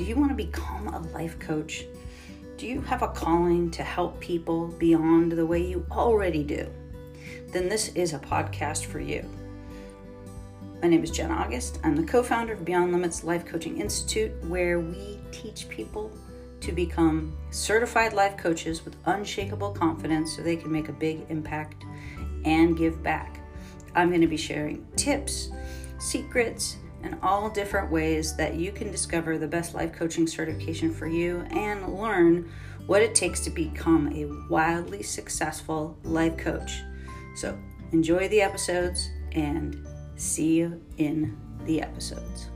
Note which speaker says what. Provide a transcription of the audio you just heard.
Speaker 1: Do you want to become a life coach? Do you have a calling to help people beyond the way you already do? Then this is a podcast for you. My name is Jen August. I'm the co founder of Beyond Limits Life Coaching Institute, where we teach people to become certified life coaches with unshakable confidence so they can make a big impact and give back. I'm going to be sharing tips, secrets, and all different ways that you can discover the best life coaching certification for you and learn what it takes to become a wildly successful life coach. So, enjoy the episodes and see you in the episodes.